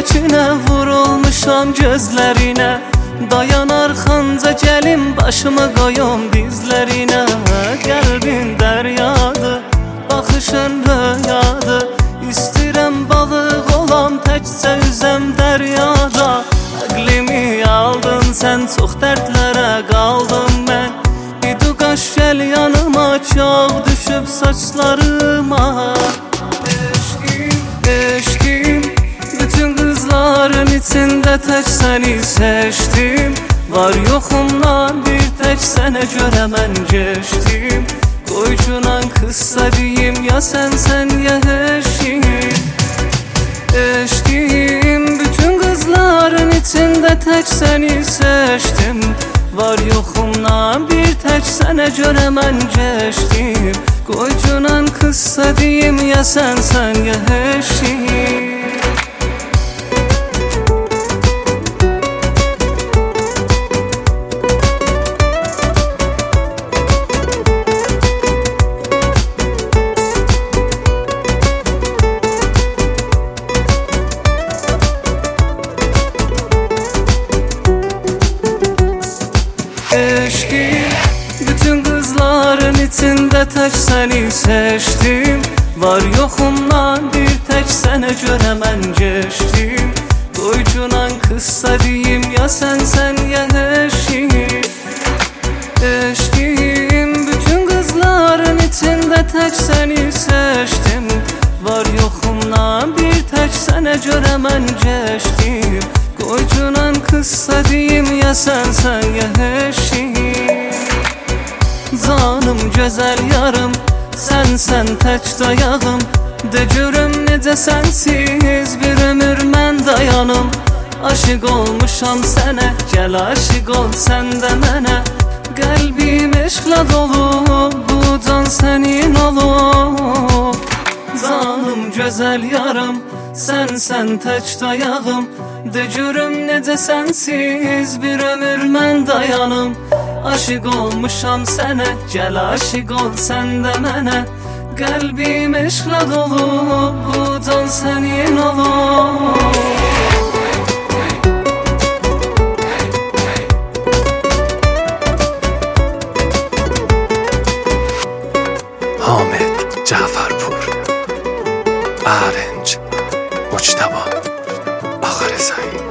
Eşkinə vurulmuşam gözlərinə Dayanar xanca gəlim başımı qoyum dizlərinə Qəlbin dəryadır, baxışın röyadır İstirəm balıq olam təkcə üzəm dəryada Əqlimi aldın sən, çox dərdlərə qaldım mən İdu qaş gəl yanıma, çox düşüb saçlarıma kızların içinde tek seni seçtim. Var yoxumdan bir tek sənə görə mən geçtim. Qoycunan qıssa deyim ya sen ya eşkim Eşkim bütün kızların içinde tek seni seçtim. Var yoxumdan bir tek sənə görə mən geçtim. Qoycunan qıssa deyim ya sen ya eşkim eşkim Bütün kızların içinde tek seni seçtim. Var yoxumdan bir tek sənə görə mən geçtim. Qoycunan qıssa deyim ya sen sen ya eşkim Eşkim bütün kızların içinde tek seni seçtim. Var yoxumdan bir tek sənə görə mən geçtim. Qoycunan qıssa deyim ya sen sen ya eşkim Canım gözəl yarım sən tək dayağım. De görüm necə sənsiz bir ömür mən dayanım. Aşık olmuşam sənə Gəl aşık ol sən də mənə Qəlbim eşqlə dolu Bu can sənin olub Canım gözəl yarım Sən sən tək dayağım. De görüm necə sənsiz bir ömür mən dayanım Aşık olmuşam sana Gel aşık ol sen de mene Kalbim eşkla dolu Bu can senin olur حامد جعفرپور برنج مجتبا آخر سعید